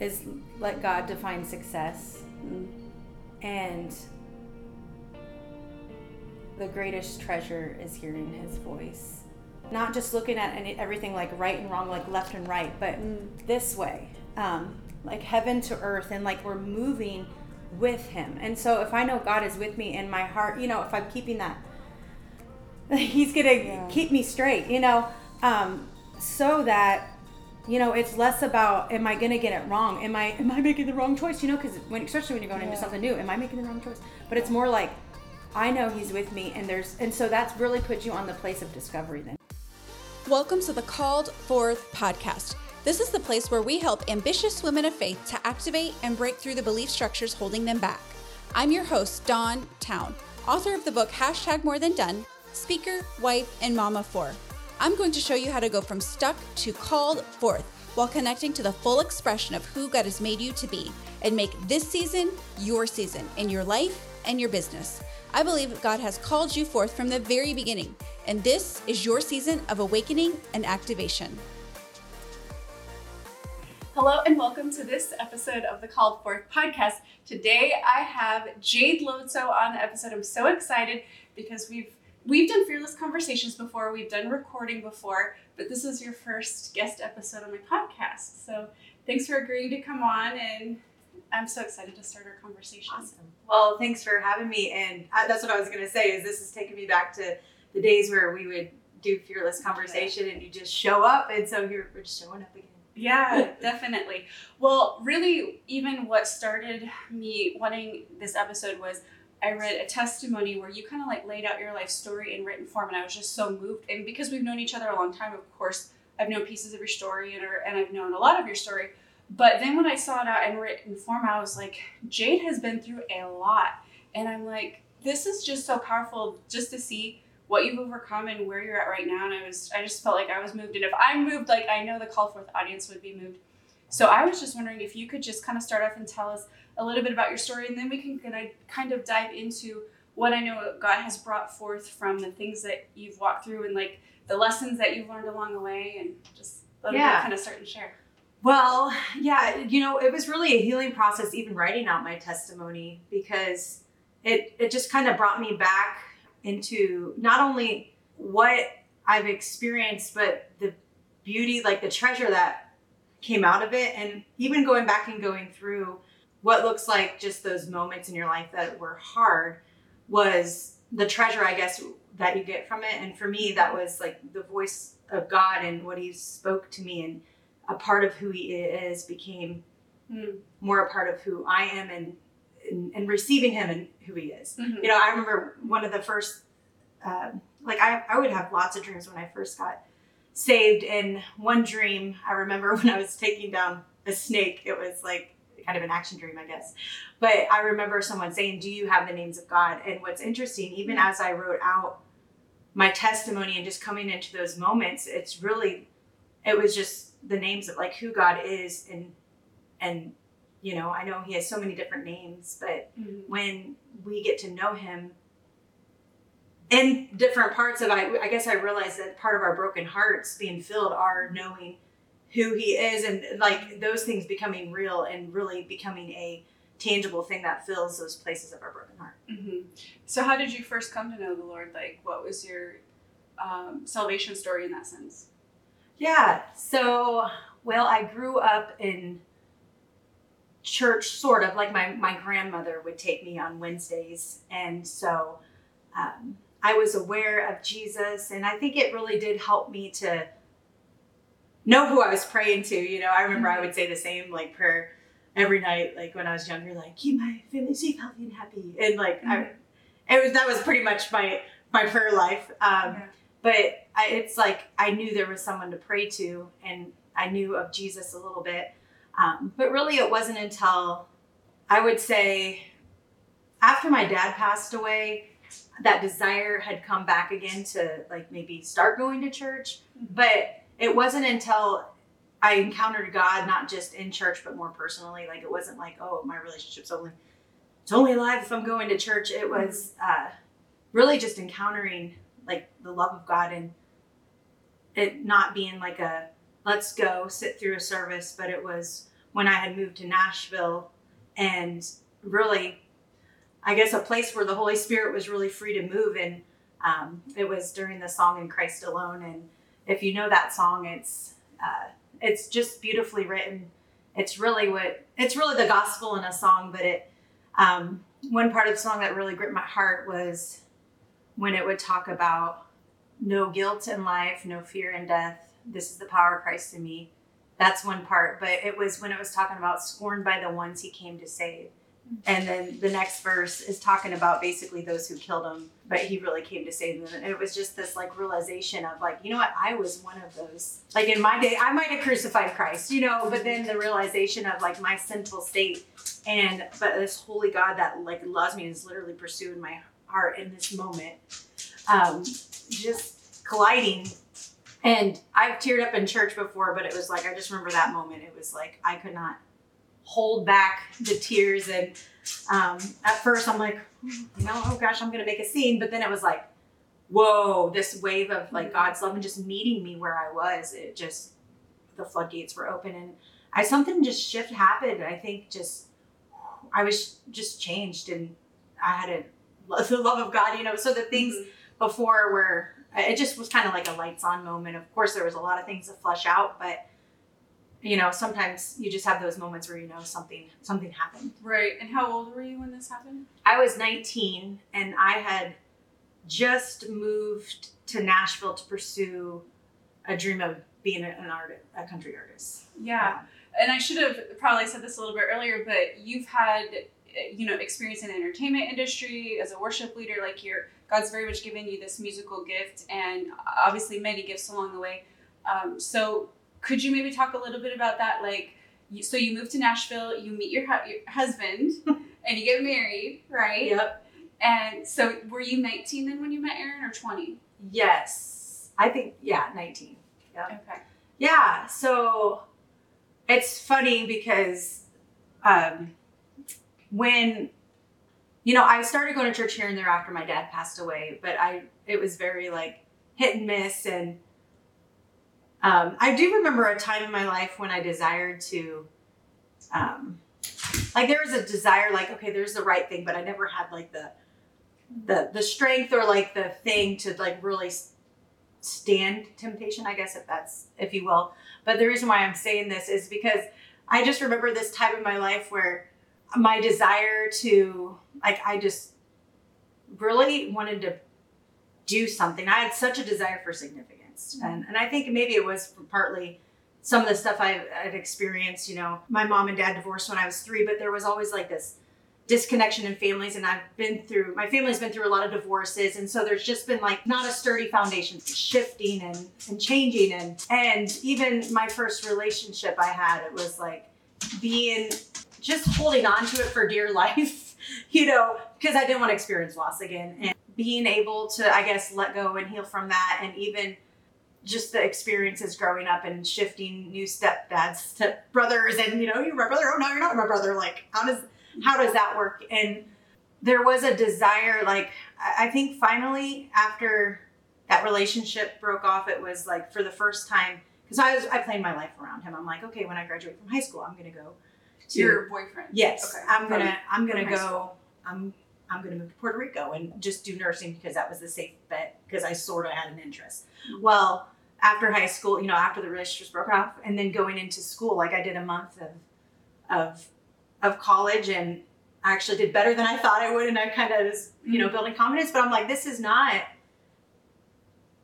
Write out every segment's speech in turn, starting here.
is let God define success. Mm. And the greatest treasure is hearing his voice. Not just looking at any, everything like right and wrong, like left and right, but this way, um, like heaven to earth, and like we're moving with him. And so if I know God is with me in my heart, you know, if I'm keeping that, he's gonna Yeah. keep me straight, you know, um, so that you know it's less about am i going to get it wrong am i am i making the wrong choice you know because when especially when you're going into something new am i making the wrong choice but it's more like i know he's with me and there's and so that's really put you on the place of discovery then Welcome to the Called Forth podcast. This is the place where we help ambitious women of faith to activate and break through the belief structures holding them back. I'm your host, Dawn Towne, author of the book Hashtag More Than Done, speaker, wife, and mama for. I'm going to show you how to go from stuck to called forth while connecting to the full expression of who God has made you to be and make this season your season in your life and your business. I believe God has called you forth from the very beginning, and this is your season of awakening and activation. Hello and welcome to this episode of the Called Forth podcast. Today I have Jade Lotzow on the episode. I'm so excited because we've we've done fearless conversations before, we've done recording before, but this is your first guest episode on my podcast. So thanks for agreeing to come on and I'm so excited to start our conversation. Awesome. well thanks for having me and I, that's what i was going to say is this is taking me back to the days where we would do fearless conversation and you just show up and so you're we're just showing up again Yeah, definitely. Well, really, even what started me wanting this episode was I read a testimony where you kind of like laid out your life story in written form, and I was just so moved. And because we've known each other a long time, of course, I've known pieces of your story and, and I've known a lot of your story. But then when I saw it out in written form, I was like, Jade has been through a lot. And I'm like, this is just so powerful just to see what you've overcome and where you're at right now. And I was, I just felt like I was moved. And if I'm moved, like I know the Call Forth audience would be moved. So I was just wondering if you could just kind of start off and tell us a little bit about your story, and then we can kind of kind of dive into what I know God has brought forth from the things that you've walked through and like the lessons that you've learned along the way, and just let me Yeah. kind of start and share. Well, yeah, you know, it was really a healing process even writing out my testimony because it it just kind of brought me back into not only what I've experienced but the beauty like the treasure that came out of it and even going back and going through what looks like just those moments in your life that were hard was the treasure I guess that you get from it and for me that was like the voice of God and what he spoke to me and a part of who he is became Mm. more a part of who I am and, and and receiving him and who he is. Mhm. You know, I remember one of the first, um, like I, I would have lots of dreams when I first got saved. in one dream I remember when I was taking down a snake, it was like kind of an action dream, I guess. But I remember someone saying, Do you have the names of God? And what's interesting, even as I wrote out my testimony and just coming into those moments, it's really, it was just the names of like who God is and, and, you know, I know he has so many different names, but Mhm. when we get to know him in different parts of I, I guess I realized that part of our broken hearts being filled are knowing who he is and like those things becoming real and really becoming a tangible thing that fills those places of our broken heart. Mhm. So, how did you first come to know the Lord? Like, what was your um, salvation story in that sense? Yeah. So, well, I grew up in church, sort of like my, my grandmother would take me on Wednesdays. And so um, I was aware of Jesus. And I think it really did help me to know who I was praying to. You know, I remember I would say the same like prayer every night, like when I was younger, like, keep my family safe, healthy, and happy. And like, I, it was, that was pretty much my, my prayer life. Um, Yeah. but I, it's like I knew there was someone to pray to, and I knew of Jesus a little bit. Um, but really, it wasn't until I would say after my dad passed away that desire had come back again to like maybe start going to church. But it wasn't until I encountered God, not just in church, but more personally. Like it wasn't like, oh, my relationship's only it's only alive if I'm going to church. It was uh, really just encountering like the love of God and it not being like a let's go sit through a service, but it was when I had moved to Nashville and really, I guess, a place where the Holy Spirit was really free to move. And um, it was during the song "In Christ Alone." And if you know that song, it's uh, it's just beautifully written. It's really what it's really the gospel in a song. But it um, one part of the song that really gripped my heart was when it would talk about no guilt in life, no fear in death. This is the power of Christ in me. That's one part. But it was when it was talking about scorned by the ones he came to save. And then the next verse is talking about basically those who killed him, but he really came to save them. And it was just this like realization of like, you know what, I was one of those. Like in my day, I might have crucified Christ, you know, but then the realization of like my sinful state and but this holy God that like loves me and is literally pursuing my heart in this moment. Um, just colliding. And I've teared up in church before, but it was like I just remember that moment. It was like I could not hold back the tears. And um, at first, I'm like, no, oh gosh, I'm gonna make a scene. But then it was like, whoa, this wave of like God's love and just meeting me where I was. It just the floodgates were open, and I something just shift happened. I think just I was just changed, and I had a the love of God, you know. So the things mm-hmm. before were it just was kind of like a lights on moment. Of course, there was a lot of things to flush out, but you know, sometimes you just have those moments where you know something something happened. Right. And how old were you when this happened? I was 19 and I had just moved to Nashville to pursue a dream of being an artist, a country artist. Yeah. And I should have probably said this a little bit earlier, but you've had you know experience in the entertainment industry as a worship leader like you're god's very much given you this musical gift and obviously many gifts along the way um, so could you maybe talk a little bit about that? Like, you, so you move to Nashville, you meet your, hu- your husband, and you get married, right? Yep. And so, were you 19 then when you met Aaron, or 20? Yes, I think yeah, 19. Yeah. Okay. Yeah. So it's funny because um, when you know I started going to church here and there after my dad passed away, but I it was very like hit and miss and um, I do remember a time in my life when I desired to, um, like there was a desire, like okay, there's the right thing, but I never had like the, the the strength or like the thing to like really stand temptation. I guess if that's if you will. But the reason why I'm saying this is because I just remember this time in my life where my desire to like I just really wanted to do something. I had such a desire for significance and, and I think maybe it was partly some of the stuff I've, I've experienced. You know, my mom and dad divorced when I was three, but there was always like this disconnection in families and I've been through my family's been through a lot of divorces and so there's just been like not a sturdy foundation shifting and and changing and and even my first relationship I had it was like being just holding on to it for dear life you know because I didn't want to experience loss again and being able to I guess let go and heal from that and even just the experiences growing up and shifting new stepdads to brothers and you know you're my brother oh no you're not my brother like how does how does that work? And there was a desire like i think finally after that relationship broke off it was like for the first time because i was i planned my life around him. I'm like okay when i graduate from high school i'm gonna go to your boyfriend? Yes. Okay. i'm gonna i'm gonna go i'm i'm gonna move to puerto rico and just do nursing because that was the safe bet because i sort of had an interest. Mm-hmm. Well, after high school, you know, after the relationship broke off, and then going into school, like I did a month of of of college, and I actually did better than I thought I would, and I kind of was, you know, mm-hmm. building confidence. But I'm like, this is not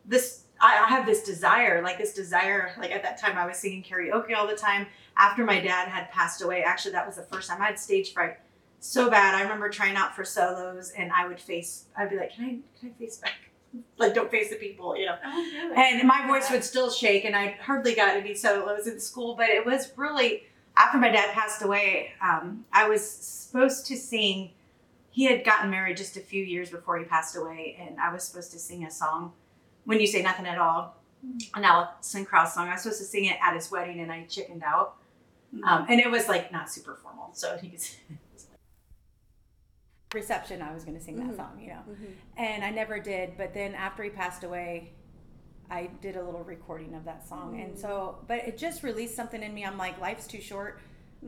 this. I, I have this desire, like this desire. Like at that time, I was singing karaoke all the time. After my dad had passed away, actually, that was the first time I had stage fright so bad. I remember trying out for solos, and I would face. I'd be like, "Can I? Can I face back?" Like don't face the people, you know. Oh? And my voice would still shake, and I hardly got any solos in school. But it was really after my dad passed away. Um, I was supposed to sing. He had gotten married just a few years before he passed away, and I was supposed to sing a song. When you say nothing at all, an Alison Krauss song. I was supposed to sing it at his wedding, and I chickened out. Mm-hmm. Um, and it was like not super formal, so he was reception I was going to sing that mm-hmm. song, you know. Mm-hmm. And I never did, but then after he passed away, I did a little recording of that song. Mm-hmm. And so, but it just released something in me. I'm like, life's too short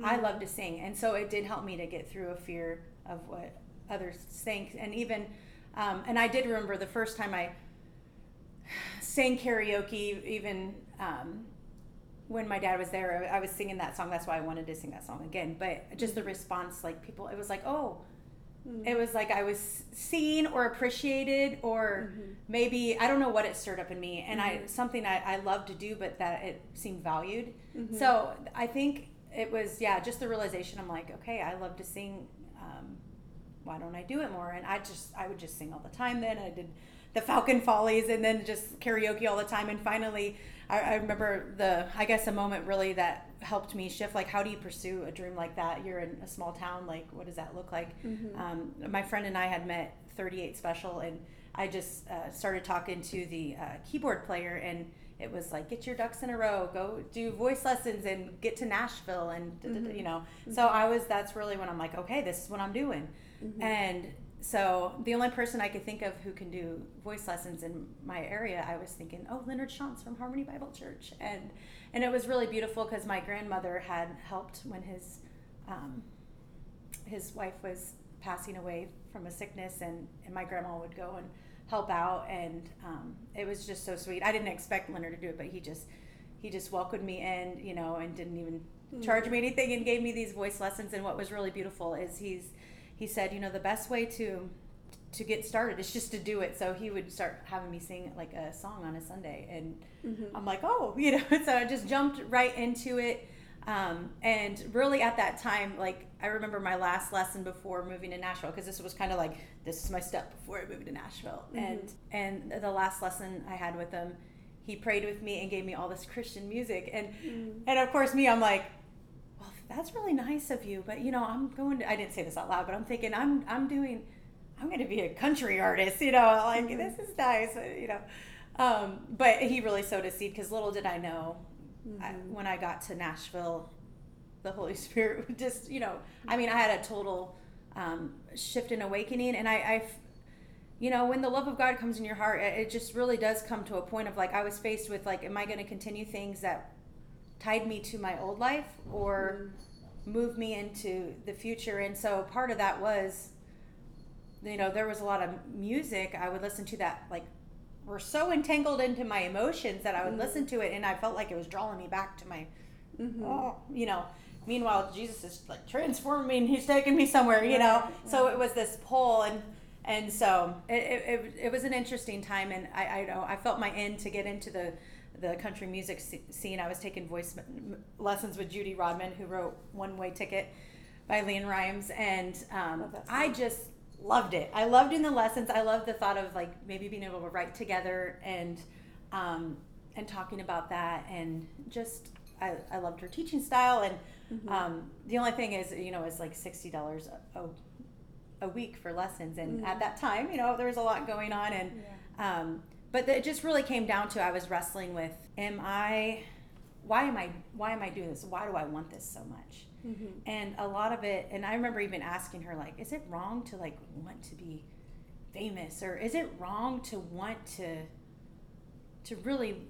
I love to sing, and so it did help me to get through a fear of what others think, and even, um, and I did remember the first time I sang karaoke, even um, when my dad was there, I was singing that song. That's why I wanted to sing that song again. But just the response, like people, it was like, oh, it was like I was seen or appreciated, or mm-hmm. maybe I don't know what it stirred up in me, and I mm-hmm. something I, I love to do, but that it seemed valued. Mm-hmm. So I think it was yeah, just the realization. I'm like, okay, I love to sing. Um, why don't I do it more? And I just I would just sing all the time. Then I did the Falcon Follies, and then just karaoke all the time. And finally, I, I remember the I guess a moment really that helped me shift. Like, how do you pursue a dream like that? You're in a small town. Like, what does that look like? Um, my friend and I had met 38 Special, and I just uh, started talking to the uh, keyboard player, and it was like, get your ducks in a row, go do voice lessons, and get to Nashville, and da, you know. So I was. That's really when I'm like, okay, this is what I'm doing, and so the only person I could think of who can do voice lessons in my area, I was thinking, oh, Leonard Shantz from Harmony Bible Church, and and it was really beautiful because my grandmother had helped when his um, his wife was passing away from a sickness, and and my grandma would go and help out, and um, it was just so sweet. I didn't expect Leonard to do it, but he just he just welcomed me in, you know, and didn't even charge me anything, and gave me these voice lessons. And what was really beautiful is he's he said, you know, the best way to to get started It's just to do it. So he would start having me sing like a song on a Sunday, and mm-hmm. I'm like, oh, you know. So I just jumped right into it. Um, and really at that time, like I remember my last lesson before moving to Nashville, because this was kind of like this is my step before I moved to Nashville. Mm-hmm. And and the last lesson I had with him, he prayed with me and gave me all this Christian music. And mm. and of course me, I'm like, well, that's really nice of you, but you know, I'm going to. I didn't say this out loud, but I'm thinking I'm I'm doing. I'm going to be a country artist, you know, like this is nice, you know. Um, but he really sowed a seed because little did I know I, when I got to Nashville, the Holy Spirit would just, you know, I mean, I had a total um, shift and awakening, and I, I, you know, when the love of God comes in your heart, it it just really does come to a point of like I was faced with like, am I going to continue things that tied me to my old life or move me into the future? And so part of that was, you know, there was a lot of music I would listen to that like were so entangled into my emotions that I would listen to it and I felt like it was drawing me back to my, oh, you know. Meanwhile, Jesus is like transforming me and he's taking me somewhere, you know. So it was this pull and and so it, it, it, was an interesting time and I, I know I felt my end to get into the the country music scene. I was taking voice lessons with Judy Rodman, who wrote One Way Ticket by LeAnn Rimes, and um, I just loved it. I loved in the lessons. I loved the thought of like maybe being able to write together and um, and talking about that, and just I, I loved her teaching style. And Mm-hmm. um, the only thing is, you know, it's like sixty dollars a, a week for lessons, and at that time, you know, there was a lot going on, and um, but it just really came down to I was wrestling with, am I, why am I, why am I doing this? Why do I want this so much? Mm-hmm. And a lot of it, and I remember even asking her, like, is it wrong to like want to be famous, or is it wrong to want to, to really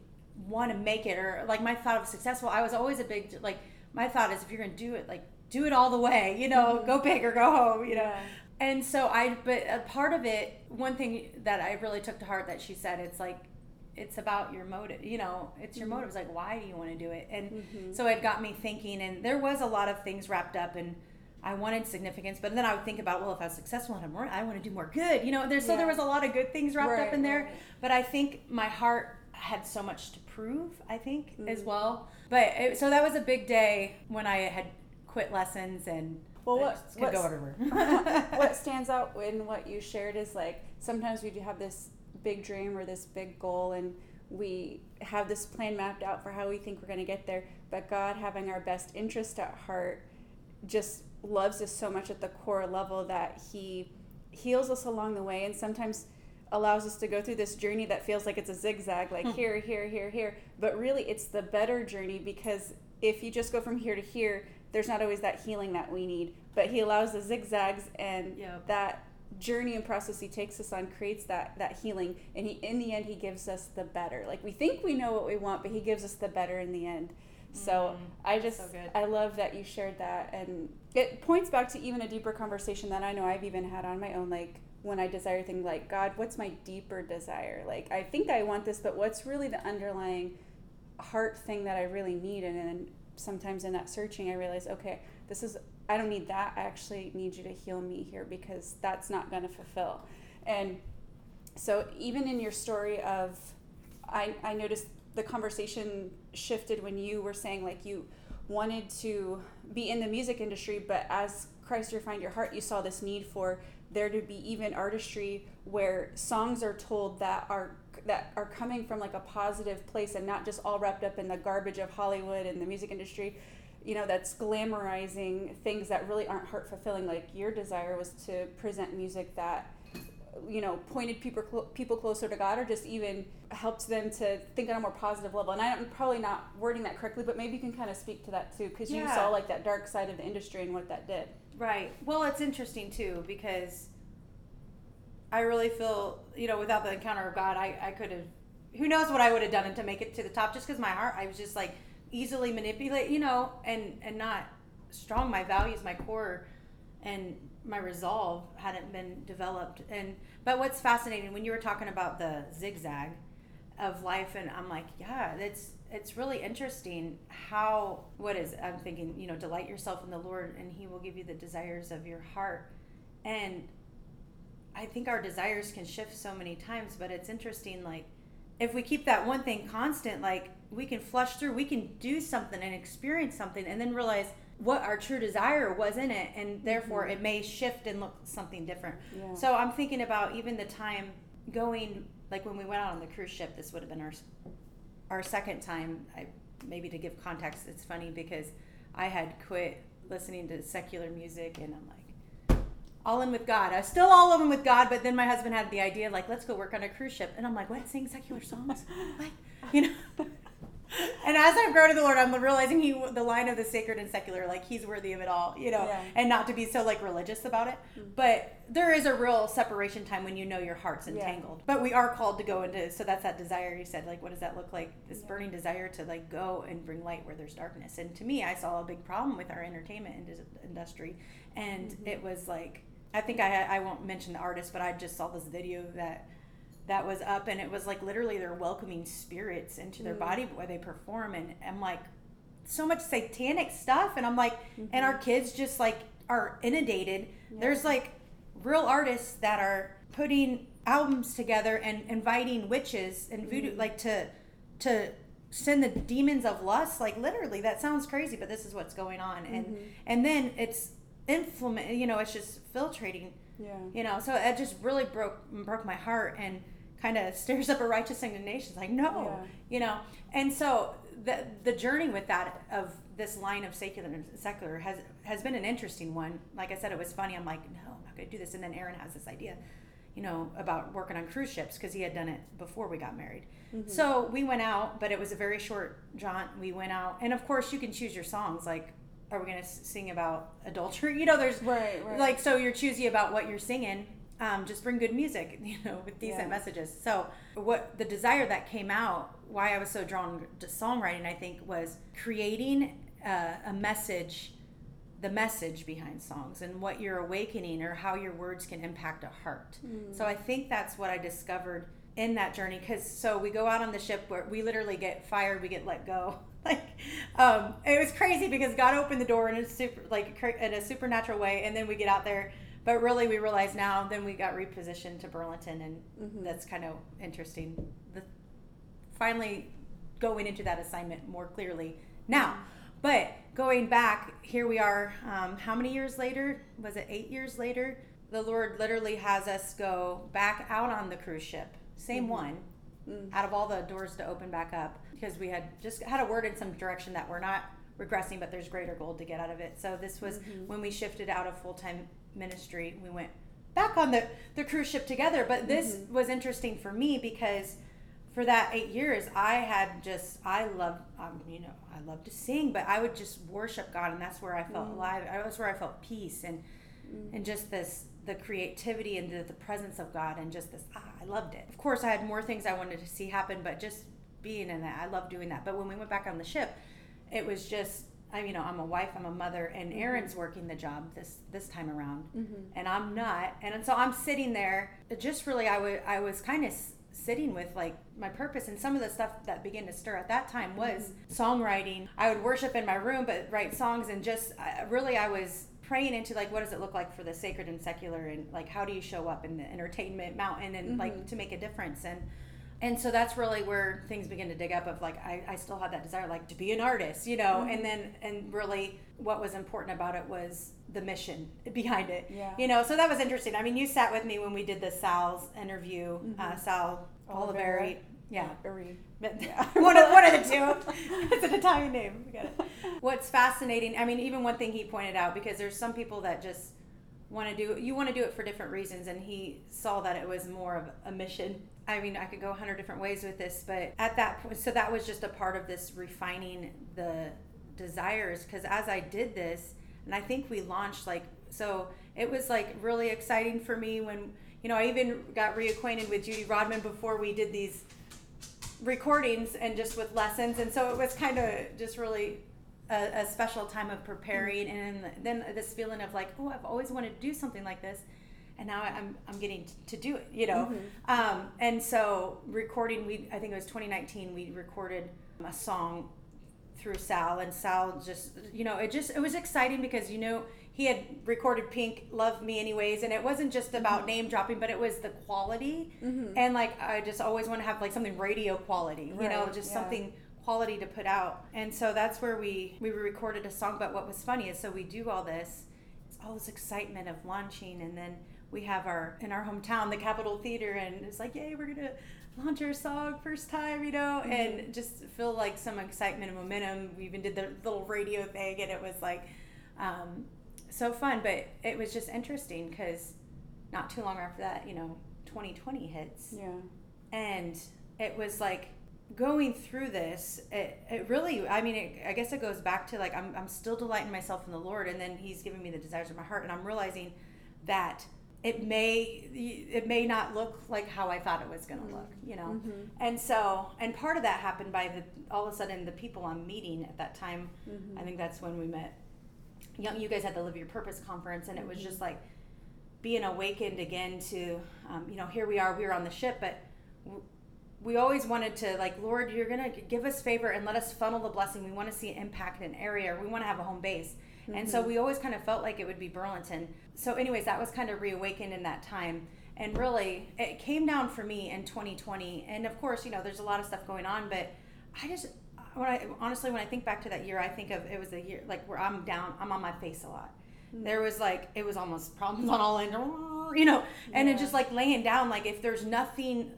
want to make it, or like my thought of successful? I was always a big like my thought is if you're gonna do it, like do it all the way, you know, mm-hmm. go big or go home, you know. Yeah. And so I, but a part of it, one thing that I really took to heart that she said, it's like, it's about your motive, you know, it's your motives. Like, why do you want to do it? And so it got me thinking, and there was a lot of things wrapped up, and I wanted significance, but then I would think about, well, if I was successful and more, I want to do more good, you know. There's so there was a lot of good things wrapped up in there, right. but I think my heart had so much to prove. I think Mm. as well. But it, so that was a big day when I had quit lessons and Well, what- could go everywhere. what stands out in what you shared is like sometimes we do have this big dream or this big goal and we have this plan mapped out for how we think we're going to get there. But god having our best interest at heart just loves us so much at the core level that he heals us along the way and sometimes allows us to go through this journey that feels like it's a zigzag like hmm. here here here here. But really it's the better journey because if you just go from here to here there's not always that healing that we need. But he allows the zigzags and Yep. that journey and process he takes us on creates that that healing and he in the end he gives us the better like we think we know what we want but he gives us the better in the end So Mm, I just, so. I love that you shared that. And it points back to even a deeper conversation that I know I've even had on my own. Like when I desire things like, God, what's my deeper desire? Like, I think I want this, but what's really the underlying heart thing that I really need? And then sometimes in that searching, I realize, okay, this is, I don't need that. I actually need you to heal me here because that's not going to fulfill. And so even in your story of, I, I noticed the conversation shifted when you were saying like you wanted to be in the music industry, but as Christ refined your heart, you saw this need for there to be even artistry where songs are told that are that are coming from like a positive place and not just all wrapped up in the garbage of Hollywood and the music industry. You know, that's glamorizing things that really aren't heart fulfilling. Like your desire was to present music that you know pointed people clo- people closer to God or just even helped them to think on a more positive level. And I'm probably not wording that correctly, but maybe you can kind of speak to that too because you saw like that dark side of the industry and what that did. Right. Well, it's interesting too because I really feel, you know, without the encounter of God, I, I could have, who knows what I would have done to make it to the top just because my heart, I was just like easily manipulate, you know, and, and not strong. My values, my core, and my resolve hadn't been developed. And, but what's fascinating when you were talking about the zigzag of life, and I'm like, yeah, it's, it's really interesting how what is i'm thinking you know delight yourself in the lord and he will give you the desires of your heart and i think our desires can shift so many times but it's interesting like if we keep that one thing constant like we can flush through we can do something and experience something and then realize what our true desire was in it and therefore mm-hmm. it may shift and look something different. Yeah. so i'm thinking about even the time going like when we went out on the cruise ship this would have been our our second time, I maybe to give context, it's funny because I had quit listening to secular music and I'm like all in with God. I was still all in with God, but then my husband had the idea like let's go work on a cruise ship, and I'm like, what? Sing secular songs? what? You know. And as I've grown to the Lord, I'm realizing he the line of the sacred and secular, like he's worthy of it all, you know, Yeah. and not to be so like religious about it. Hmm. But there is a real separation time when you know your heart's Yeah. entangled. But we are called to go into so that's that desire you said, like what does that look like? This burning desire to like go and bring light where there's darkness. And to me, I saw a big problem with our entertainment industry, and mm-hmm. it was like I think I I won't mention the artist, but I just saw this video that that was up and it was like literally they're welcoming spirits into their mm. body where they perform. And I'm like so much satanic stuff. And I'm like and our mm-hmm. kids just like are inundated. There's like real artists that are putting albums together and inviting witches and voodoo mm-hmm. like to to send the demons of lust. Like literally that sounds crazy but this is what's going on. And mm-hmm. and then it's inflammate you know it's just filtrating. Yeah. you know so it just really broke broke my heart and kind of stirs up a righteous indignation. It's like no Yeah. you know? And so the the journey with that of this line of secular and secular has has been an interesting one. Like i said it was funny. I'm like no i'm not going to do this. And then aaron has this idea you know about working on cruise ships because he had done it before we got married. Mm-hmm. So we went out but it was a very short jaunt. We went out and of course you can choose your songs. Like are we going to sing about adultery? You know there's Right, right. like so you're choosy about what you're singing um, just bring good music you know with decent Yeah. messages. So what the desire that came out why i was so drawn to songwriting i think was creating uh, a message the message behind songs and what you're awakening or how your words can impact a heart. So i think that's what i discovered in that journey because so we go out on the ship where we literally get fired we get let go like um, it was crazy because god opened the door in a super like in a supernatural way and then we get out there. But really we realize now then we got repositioned to burlington and that's kind of interesting. The, finally going into that assignment more clearly now. But going back here we are um, how many years later? Was it eight years later? The lord literally has us go back out on the cruise ship. Same one out of all the doors to open back up because we had just had a word in some direction that we're not regressing but there's greater gold to get out of it. So this was when we shifted out of full-time ministry we went back on the, the cruise ship together. But this was interesting for me because for that eight years i had just i love um, you know i love to sing but i would just worship god and that's where i felt alive. I, that's where i felt peace and and just this the creativity and the, the presence of god and just this ah, i loved it. Of course i had more things i wanted to see happen but just being in that. I love doing that. But when we went back on the ship it was just I you know I'm a wife, I'm a mother, and mm-hmm. Aaron's working the job this this time around, mm-hmm. and I'm not, and so I'm sitting there. Just really, I was I was kind of sitting with like my purpose. And some of the stuff that began to stir at that time was mm-hmm. songwriting. I would worship in my room but write songs and just really i was praying into like what does it look like for the sacred and secular? And like how do you show up in the entertainment mountain and like to make a difference? And and so that's really where things begin to dig up of like I, I still had that desire like to be an artist you know and then and really what was important about it was the mission behind it Yeah. you know so that was interesting i mean you sat with me when we did the sal's interview uh, sal Olivera. oliveri yeah one of one of the two. it's an Italian name. We got it. What's fascinating? I mean, even one thing he pointed out because there's some people that just want to do you want to do it for different reasons, and he saw that it was more of a mission. I mean, I could go a hundred different ways with this, but at that point, so that was just a part of this refining the desires. Because as I did this, and I think we launched like so, it was like really exciting for me when you know I even got reacquainted with Judy Rodman before we did these recordings and just with lessons and so it was kind of just really a, a special time of preparing and then this feeling of like oh i've always wanted to do something like this and now i'm, I'm getting to do it you know? Mm-hmm. Um, and so recording we i think it was 2019 we recorded a song through Sal and Sal just you know it just it was exciting because you know he had recorded Pink Love Me anyways and it wasn't just about mm-hmm. name dropping but it was the quality. Mm-hmm. And like I just always want to have like something radio quality you know just yeah. something quality to put out. And so that's where we we recorded a song but what was funny is so we do all this it's all this excitement of launching and then we have our in our hometown the Capitol Theater and it's like yay we're gonna launch our song first time you know? And just feel like some excitement and momentum. We even did the little radio thing and it was like um, so fun. But it was just interesting because not too long after that you know 2020 hits. Yeah. and it was like going through this it, it really i mean it, i guess it goes back to like I'm, I'm still delighting myself in the lord and then he's giving me the desires of my heart and i'm realizing that it may it may not look like how i thought it was going to look mm-hmm. you know? Mm-hmm. And so and part of that happened by the all of a sudden the people i'm meeting at that time mm-hmm. i think that's when we met. Young you guys had the live your purpose conference and it was just like being awakened again to um, you know here we are we were on the ship but we always wanted to like lord you're gonna give us favor and let us funnel the blessing. We want to see an impact in an area. We want to have a home base and so mm-hmm. we always kind of felt like it would be burlington. So anyways that was kind of reawakened in that time. And really it came down for me in 2020 and of course you know there's a lot of stuff going on but i just when i honestly when i think back to that year i think of it was a year like where i'm down i'm on my face a lot. Mm-hmm. There was like it was almost problems on all ends you know and it just like laying down like if there's nothing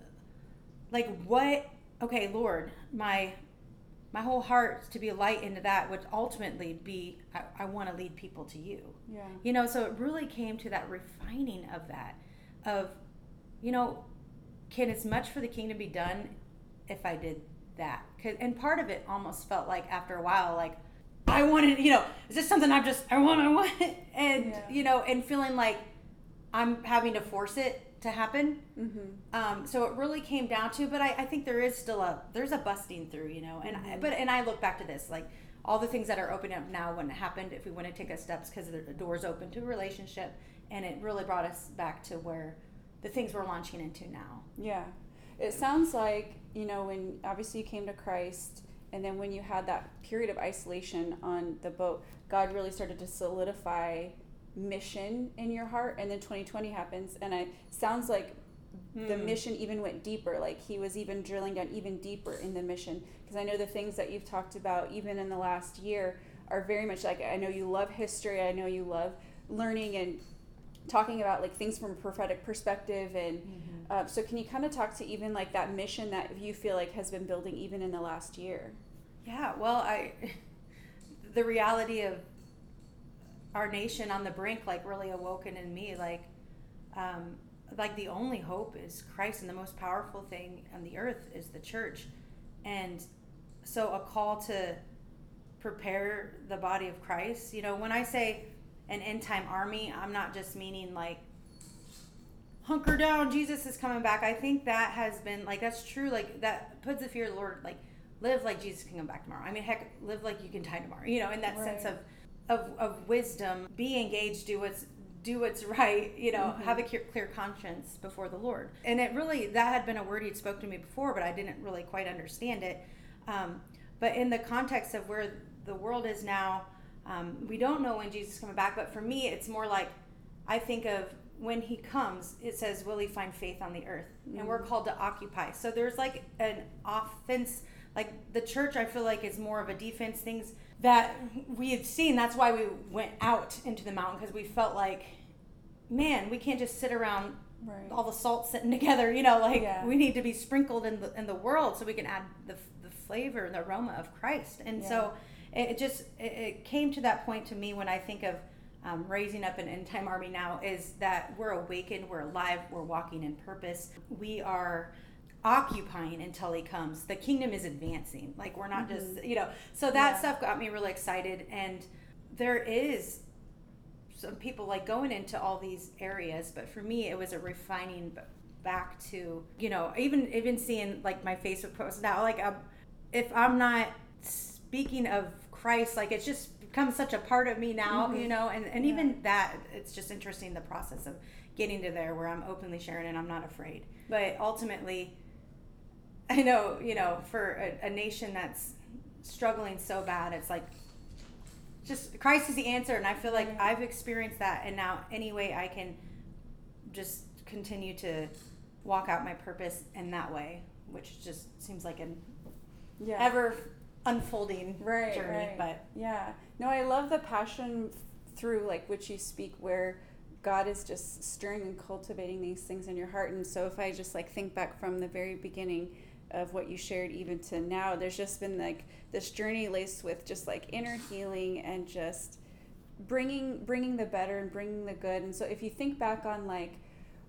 like what okay lord my my whole heart to be a light into that would ultimately be i, I want to lead people to you Yeah. you know so it really came to that refining of that of you know can as much for the kingdom be done if i did that 'Cause- and part of it almost felt like after a while like i wanted you know is this something i'm just i want i want and Yeah. you know and feeling like i'm having to force it to happen Mm-hmm. um, so it really came down to, but I, I think there is still a there's a busting through, you know. And I, but and I look back to this like all the things that are opening up now wouldn't have happened if we wouldn't take us steps because the doors open to a relationship, and it really brought us back to where the things we're launching into now. Yeah. It sounds like, you know, when obviously you came to Christ and then when you had that period of isolation on the boat, God really started to solidify mission in your heart and then 2020 happens and it sounds like the Hmm. mission even went deeper like he was even drilling down even deeper in the mission. Because i know the things that you've talked about even in the last year are very much like i know you love history i know you love learning and talking about like things from a prophetic perspective and uh, so can you kind of talk to even like that mission that you feel like has been building even in the last year? Yeah, well, I the reality of our nation on the brink like really awoken in me like um like the only hope is Christ and the most powerful thing on the earth is the church. And so a call to prepare the body of Christ, you know, when I say an end time army, I'm not just meaning like hunker down, Jesus is coming back. I think that has been like that's true like that puts the fear of the Lord like live like Jesus can come back tomorrow. I mean, heck, live like you can die tomorrow. You know, in that Right. sense of, of of wisdom, be engaged, do what's do what's right. You know, Mm-hmm. have a clear, clear conscience before the Lord. And it really that had been a word he'd spoke to me before, but I didn't really quite understand it. Um, but in the context of where the world is now, um, we don't know when Jesus is coming back. But for me, it's more like I think of when he comes, it says, Will he find faith on the earth? And we're called to occupy. So there's like an offense, like the church, I feel like is more of a defense, things that we have seen. That's why we went out into the mountain because we felt like, man, we can't just sit around Right. all the salt sitting together, you know, like Yeah. we need to be sprinkled in the in the world so we can add the, the flavor and the aroma of Christ. And so it, it just it, it came to that point to me when I think of um, raising up an end time army now is that we're awakened, we're alive, we're walking in purpose. We are occupying until he comes. The kingdom is advancing. Like we're not just, you know. So that Mm-hmm. Yeah. stuff got me really excited and there is some people like going into all these areas but for me it was a refining back to you know even even seeing like my facebook post now like um, if i'm not speaking of christ like it's just become such a part of me now you know and, and even that it's just interesting the process of getting to there where i'm openly sharing and i'm not afraid but ultimately i know you know for a, a nation that's struggling so bad it's like just Christ is the answer, and I feel like Right. I've experienced that, and now any way I can just continue to walk out my purpose in that way, which just seems like an Yeah. ever unfolding right, journey. right. But yeah, no, I love the passion through like which you speak, where God is just stirring and cultivating these things in your heart. And so, if I just like think back from the very beginning of what you shared, even to now, there's just been like this journey laced with just like inner healing and just bringing bringing the better and bringing the good. And so, if you think back on like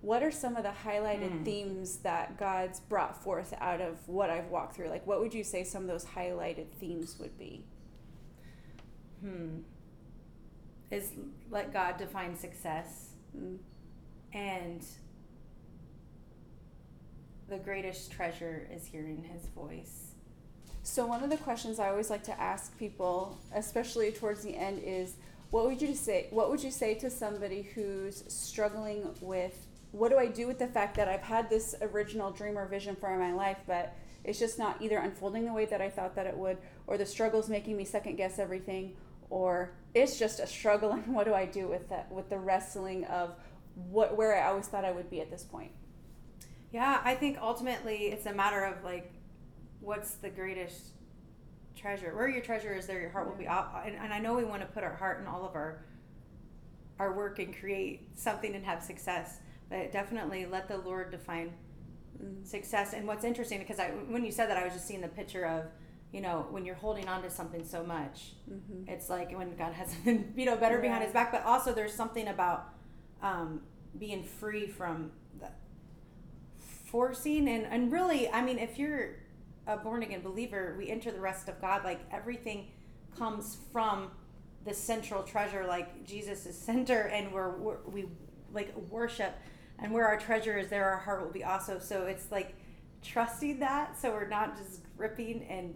what are some of the highlighted Hmm. themes that God's brought forth out of what I've walked through? Like, what would you say some of those highlighted themes would be? hmm, is let God define success, Mm. and the greatest treasure is hearing His voice. So one of the questions I always like to ask people, especially towards the end, is what would you say? What would you say to somebody who's struggling with what do I do with the fact that I've had this original dream or vision for my life, but it's just not either unfolding the way that I thought that it would, or the struggle's making me second guess everything, or it's just a struggle. And what do I do with that? With the wrestling of what where I always thought I would be at this point. Yeah, I think ultimately it's a matter of like, what's the greatest treasure? Where your treasure is, there your heart will be. Out. And, and I know we want to put our heart in all of our our work and create something and have success, but definitely let the Lord define success. And what's interesting because I when you said that, I was just seeing the picture of, you know, when you're holding on to something so much, it's like when God has something you know better behind His back. But also there's something about um, being free from the forcing and and really i mean if you're a born again believer we enter the rest of god like everything comes from the central treasure like jesus is center and we're, we're we like worship and where our treasure is there our heart will be also. So it's like trusting that so we're not just gripping and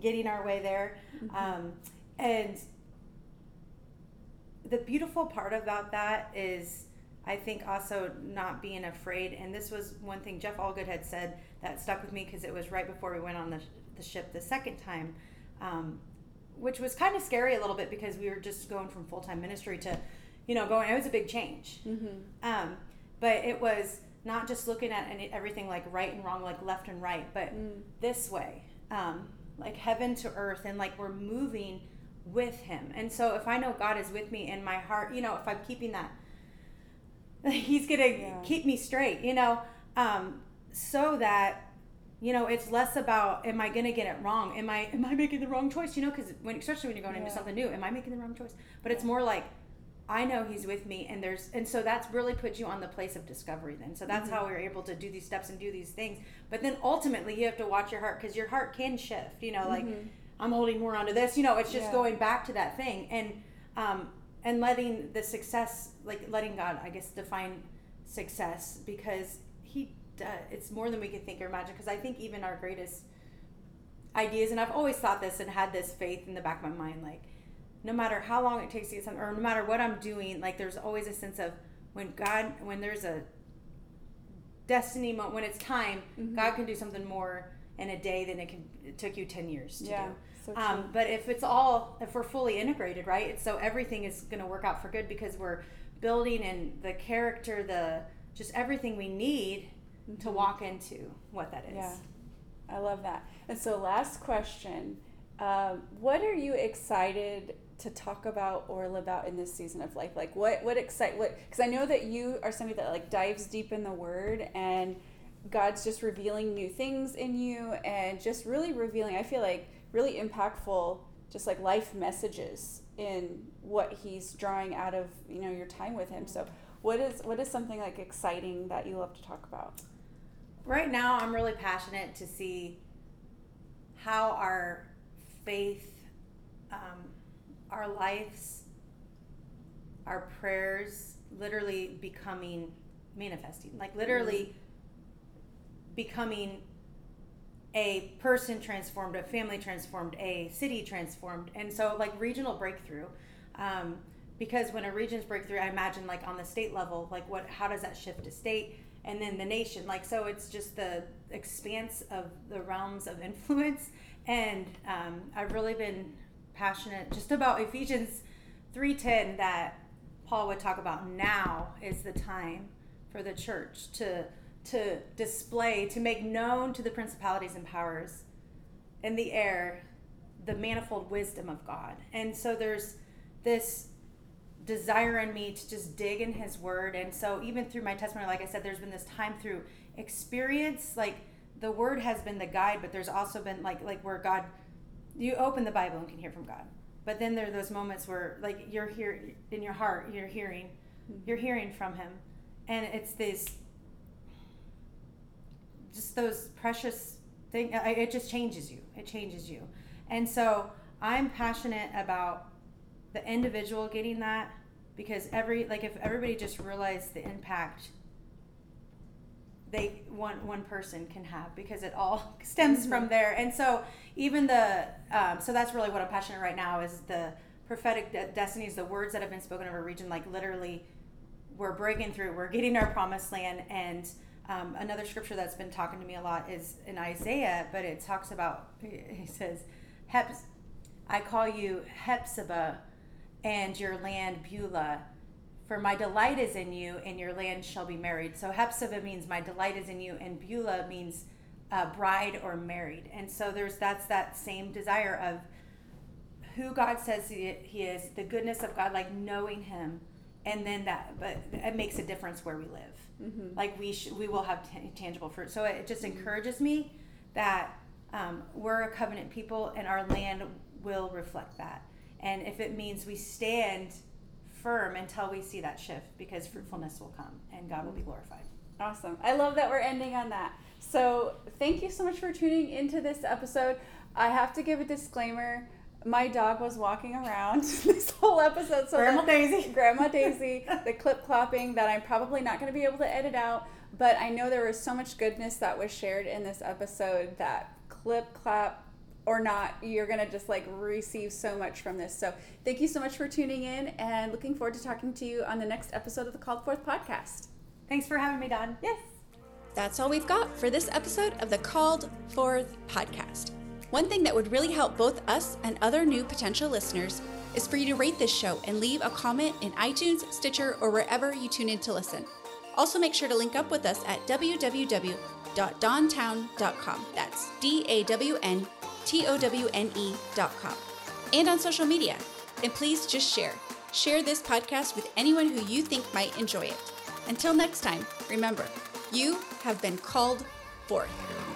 getting our way there. Um, and the beautiful part about that is I think also not being afraid. And this was one thing Jeff Allgood had said that stuck with me because it was right before we went on the, the ship the second time, um, which was kind of scary a little bit because we were just going from full time ministry to, you know, going. It was a big change. Um, but it was not just looking at any, everything like right and wrong, like left and right, but this way, um, like heaven to earth, and like we're moving with Him. And so if I know God is with me in my heart, you know, if I'm keeping that, He's gonna Yeah. keep me straight, you know, um, so that you know it's less about am I gonna get it wrong? Am I am I making the wrong choice? You know, because when especially when you're going into something new, am I making the wrong choice? But it's more like I know he's with me and there's and so that's really put you on the place of discovery then. So that's how we are able to do these steps and do these things. But then ultimately you have to watch your heart because your heart can shift, you know, like I'm holding more onto this, you know, it's just Yeah. going back to that thing and um and letting the success like letting God, I guess, define success because he does it's more than we can think or imagine because I think even our greatest ideas, and I've always thought this and had this faith in the back of my mind, like no matter how long it takes to get something, or no matter what I'm doing, like there's always a sense of when God, when there's a destiny moment, when it's time, Mhm. God can do something more in a day than it can it took you ten years to Yeah, do. So. Um, but if it's all, if we're fully integrated, right? So everything is going to work out for good because we're building in the character, the just everything we need to walk into what that is. Mm-hmm. Yeah, I love that. And so, last question: um, What are you excited to talk about or live out in this season of life? Like, what what excite what? Because I know that you are somebody that like dives deep in the Word, and God's just revealing new things in you, and just really revealing. I feel like really impactful, just like life messages in what He's drawing out of you know your time with Him. So. What is what is something like exciting that you love to talk about? Right now, I'm really passionate to see how our faith, um, our lives, our prayers, literally becoming manifesting, like literally becoming a person transformed, a family transformed, a city transformed, and so like regional breakthrough. Um, because when a region's breakthrough, I imagine like on the state level, like what, how does that shift to state, and then the nation, like so, it's just the expanse of the realms of influence, and um, I've really been passionate just about Ephesians three ten that Paul would talk about. Now is the time for the church to to display, to make known to the principalities and powers in the air the manifold wisdom of God. And so there's this desire in me to just dig in his word. And so even through my testimony, like I said, there's been this time through experience, like the word has been the guide, but there's also been like like where God you open the Bible and can hear from God. But then there are those moments where like you're here in your heart, you're hearing you're hearing from him. And it's this just those precious thing it just changes you. It changes you. And so i'm passionate about the individual getting that because every like if everybody just realized the impact they one one person can have because it all stems Mm-hmm. from there. And so even the um, so that's really what i'm passionate right now is the prophetic de- destinies the words that have been spoken over a region like literally we're breaking through we're getting our promised land and um, another scripture that's been talking to me a lot is in isaiah but it talks about he says Heps, i call you hepzibah and your land beulah for my delight is in you and your land shall be married. So hepzibah means my delight is in you and beulah means uh, bride or married. And so there's that's that same desire of who god says he, he is the goodness of god like knowing him and then that but it makes a difference where we live Mm-hmm. like we sh- we will have t- tangible fruit so it just encourages me that um, we're a covenant people and our land will reflect that and if it means we stand firm until we see that shift because fruitfulness will come and god will be glorified Awesome. I love that we're ending on that. So, thank you so much for tuning into this episode. I have to give a disclaimer. My dog was walking around this whole episode. So grandma daisy Grandma Daisy, the clip clopping that I'm probably not going to be able to edit out, but I know there was so much goodness that was shared in this episode that clip clap or not, you're going to just like receive so much from this. So, thank you so much for tuning in and looking forward to talking to you on the next episode of the Called Forth podcast. thanks for having me Dawn Yes. That's all we've got for this episode of the Called Forth podcast. One thing that would really help both us and other new potential listeners is for you to rate this show and leave a comment in iTunes, Stitcher, or wherever you tune in to listen. Also, make sure to link up with us at www.dawntowne.com. That's D A W N T O W N E.com. And on social media. And please just share. Share this podcast with anyone who you think might enjoy it. Until next time, remember, you have been called forth.